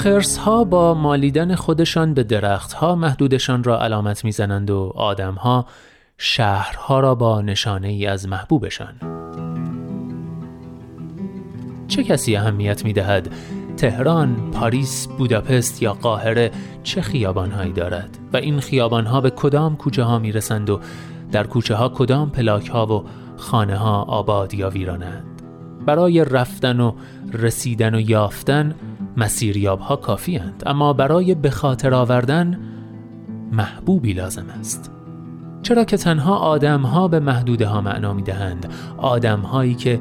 خرس ها با مالیدن خودشان به درخت ها محدودشان را علامت می‌زنند و آدم ها شهرها را با نشانه ای از محبوبشان. چه کسی اهمیت می دهد؟ تهران، پاریس، بوداپست یا قاهره چه خیابانهایی دارد؟ و این خیابانها به کدام کوچه ها می رسند و در کوچه ها کدام پلاک ها و خانه ها آباد یا ویرانند؟ برای رفتن و رسیدن و یافتن مسیریاب ها کافی هند. اما برای به خاطر آوردن محبوبی لازم است چرا که تنها آدم ها به محدوده ها معنا می دهند آدم هایی که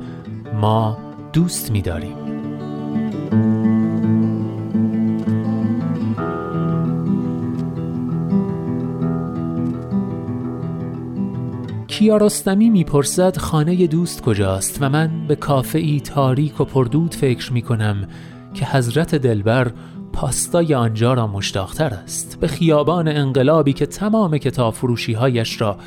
ما دوست می داریم کیارستمی می‌پرسد خانه دوست کجاست و من به کافه ای تاریک و پردود فکر می کنم که حضرت دلبر پاستای آنجا را مشتاقتر است. به خیابان انقلابی که تمام کتاب فروشی هایش را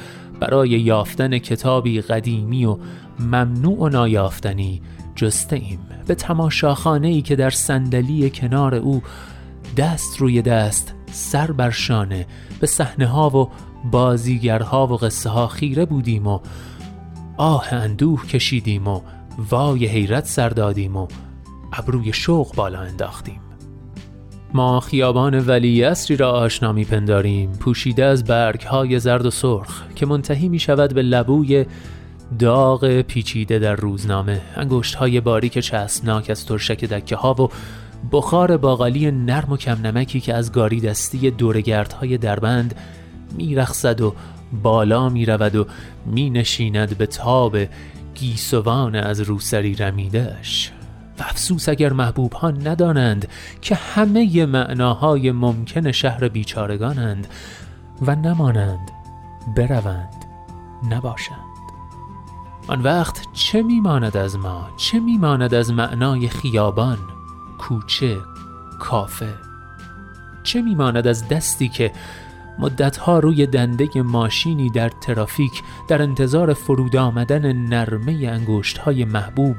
برای یافتن کتابی قدیمی و ممنوع و نایافتنی جسته ایم. به تماشاخانه ای که در صندلی کنار او دست روی دست سر بر شانه به صحنه ها و بازیگرها و قصه ها خیره بودیم و آه اندوه کشیدیم و وای حیرت سر دادیم و ابروی شوق بالا انداختیم. ما خیابان ولی اصری را آشنا پنداریم پوشیده از برگ های زرد و سرخ که منتهی می شود به لبوی داغ پیچیده در روزنامه انگشت های باریک چسبناک از ترشک دکه ها و بخار باقالی نرم و کم نمکی که از گاری دستی دورگردهای دربند میرخصد و بالا می رود و می نشیند به تاب گیسوان از روسری رمیدهش و افسوس اگر محبوب ها ندانند که همه معناهای ممکن شهر بیچارگانند و نمانند بروند نباشند. آن وقت چه میماند از ما؟ چه میماند از معنای خیابان کوچه کافه؟ چه میماند از دستی که مدتها روی دنده ماشینی در ترافیک در انتظار فرود آمدن نرمه انگشت های محبوب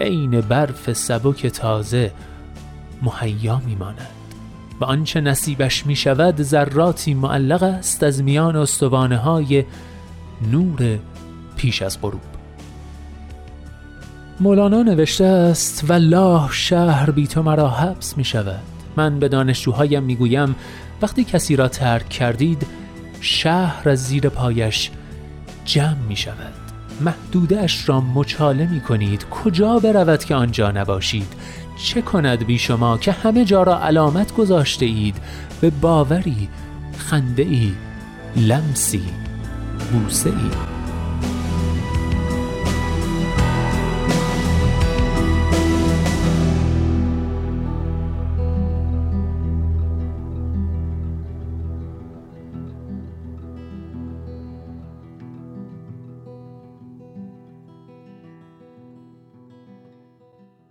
عین برف سبک تازه مهیا میماند. و آنچه نصیبش می شود ذراتی معلق است از میان استوانه های نور پیش از غروب. مولانا نوشته است والله شهر بی تو مرا حبس می شود من به دانشجوهایم می گویم وقتی کسی را ترک کردید شهر از زیر پایش جمع می شود محدودش را مچاله می کنید کجا برود که آنجا نباشید؟ چه کند بی شما که همه جا را علامت گذاشته اید به باوری خنده ای لمسی بوسه ای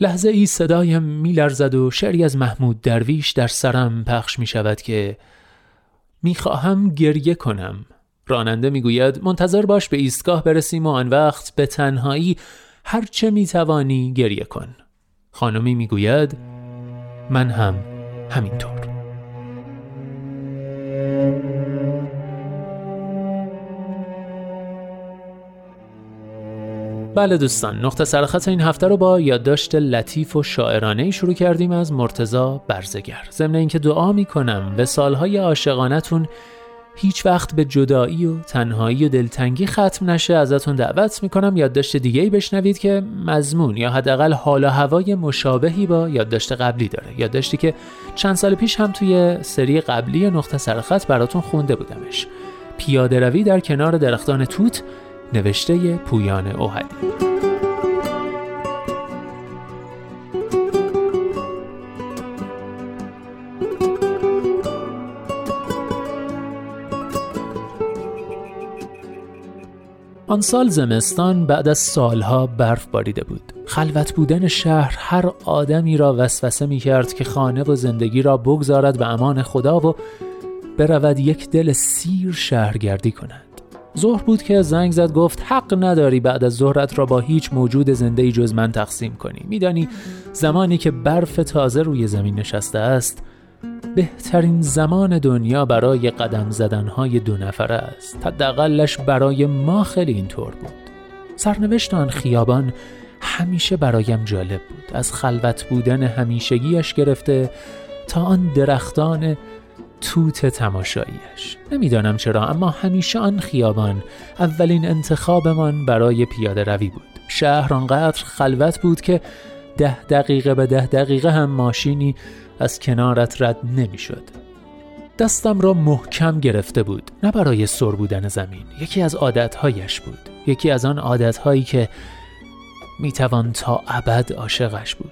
لحظه ای صدایم میلرزد و شعری از محمود درویش در سرم پخش می شود که می‌خواهم گریه کنم. راننده می‌گوید منتظر باش به ایستگاه برسیم و آن وقت به تنهایی هرچه می‌توانی گریه کن. خانمی می‌گوید من هم همینطور. بله دوستان نقطه سرخط این هفته رو با یادداشت لطیف و شاعرانه شروع کردیم از مرتزا برزگر. ضمن اینکه دعا می‌کنم به سالهای عاشقانتون هیچ وقت به جدایی و تنهایی و دلتنگی ختم نشه. ازتون دعوت می‌کنم یادداشت دیگه ای بشنوید که مضمون یا حداقل حال و هوای مشابهی با یادداشت قبلی داره. یادداشتی که چند سال پیش هم توی سری قبلی نقطه سرخط براتون خونده بودمش. پیاده روی در کنار درختان توت نوشته پویان اوهدی آن سال زمستان بعد از سالها برف باریده بود. خلوت بودن شهر هر آدمی را وسوسه می کرد که خانه و زندگی را بگذارد به امان خدا و برود یک دل سیر شهرگردی کند. ظهر بود که زنگ زد گفت حق نداری بعد از ظهرت را با هیچ موجود زنده جز من تقسیم کنی. میدانی زمانی که برف تازه روی زمین نشسته است بهترین زمان دنیا برای قدم زدنهای دو نفره است. حداقلش برای ما خیلی اینطور بود. سرنوشت آن خیابان همیشه برایم جالب بود. از خلوت بودن همیشگیش گرفته تا آن درختان توت تماشاییش نمی‌دانم چرا اما همیشه آن خیابان اولین انتخابمان برای پیاده روی بود. شهر آنقدر خلوت بود که ده دقیقه به ده دقیقه هم ماشینی از کنارت رد نمی‌شد. دستم را محکم گرفته بود نه برای سر بودن زمین یکی از عادتهایش بود. یکی از آن عادتهایی که می‌توان تا ابد عاشقش بود.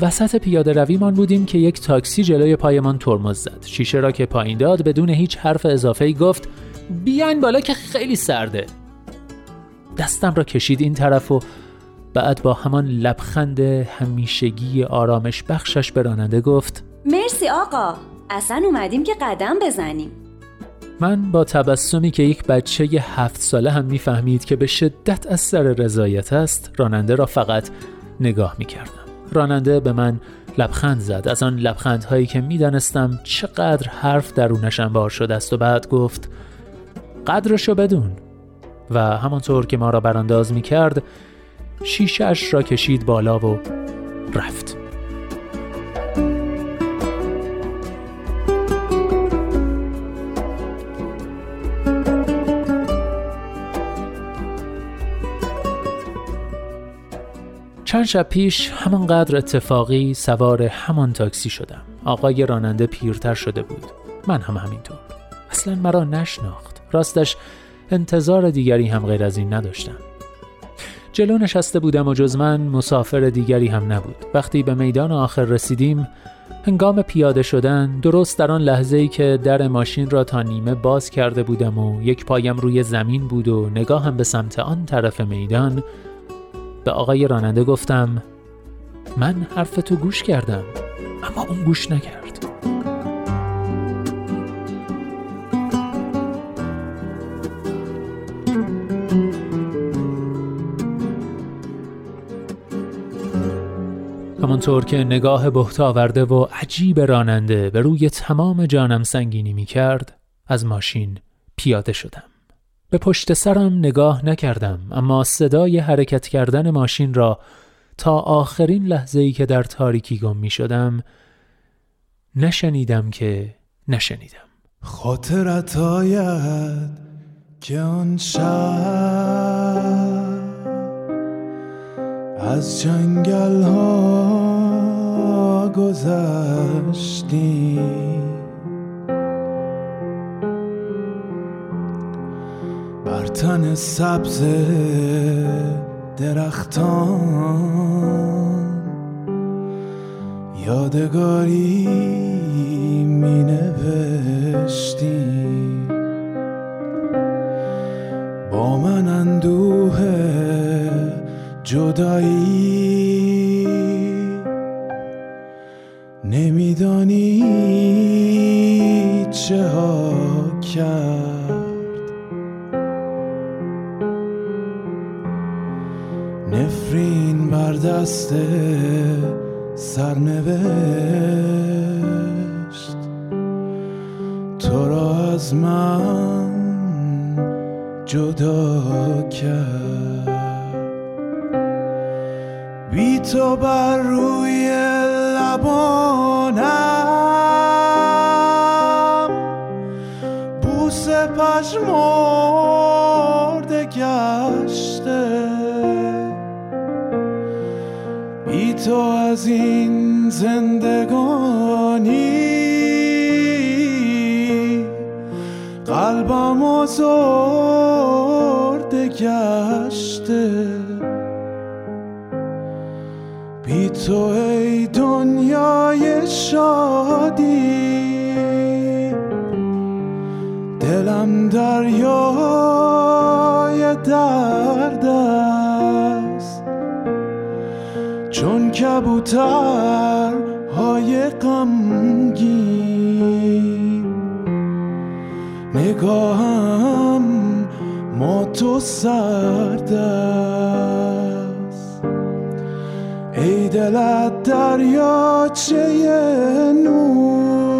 وسط پیاده رویمان بودیم که یک تاکسی جلوی پایمان ترمز زد. شیشه را که پایین داد بدون هیچ حرف اضافه ای گفت بیاین بالا که خیلی سرده. دستم را کشید این طرف و بعد با همان لبخند همیشگی آرامش بخشش به راننده گفت مرسی آقا اصلا اومدیم که قدم بزنیم. من با تبسمی که یک بچه هفت ساله هم می‌فهمید که به شدت از سر رضایت است راننده را فقط نگاه می کردم. راننده به من لبخند زد. از آن لبخندهایی که می‌دانستم چقدر حرف درونش انبار شده است و بعد گفت قدرشو بدون. و همانطور که ما را برانداز می کرد شیشش را کشید بالا و رفت. چند شب پیش همانقدر اتفاقی سوار همان تاکسی شدم. آقای راننده پیرتر شده بود. من هم همینطور. اصلا مرا نشناخت. راستش انتظار دیگری هم غیر از این نداشتم. جلو نشسته بودم و جز من مسافر دیگری هم نبود. وقتی به میدان آخر رسیدیم هنگام پیاده شدن درست در آن لحظه ای که در ماشین را تا نیمه باز کرده بودم و یک پایم روی زمین بود و نگاهم به سمت آن طرف میدان به آقای راننده گفتم من حرف تو گوش کردم اما اون گوش نکرد. همانطور که نگاه بهت آورده و عجیب راننده به روی تمام جانم سنگینی می کرد از ماشین پیاده شدم. به پشت سرم نگاه نکردم اما صدای حرکت کردن ماشین را تا آخرین لحظه ای که در تاریکی گم می شدم نشنیدم که نشنیدم. خاطرت آید که آن شب از جنگل ها گذشتیم تن سبز درختان یادگاری می نوشتیم با من اندوه جدایی نمیدانی چه ها کرد. دست سرنوشت. تو را از من جدا کرد. بی تو بر روی لبانم. بوس پشمرده بی تو از این زندگانی قلبم آزرده گشته. بی تو ای دنیای شادی دلم دریای درد چون کبوتر های غمگین. نگاهم ما تو سرد است ای دلت دریاچه نور.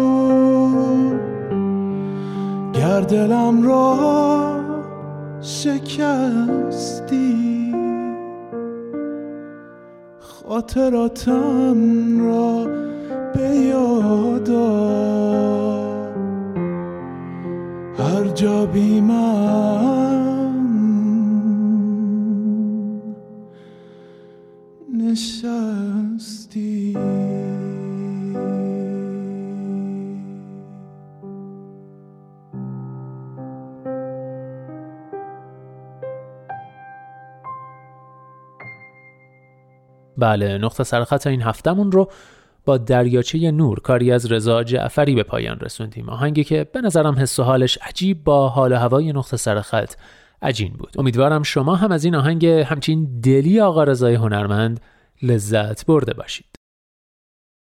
گر دلم را شکستی خاطراتم را به یاد هر جا بی من بله نقطه سرخط این هفتمون رو با دریاچه نور کاری از رضا جعفری به پایان رسوندیم. آهنگی که به نظرم حس و حالش عجیب با حال و هوای نقطه سرخط عجین بود. امیدوارم شما هم از این آهنگ همچین دلی آقا رضای هنرمند لذت برده باشید.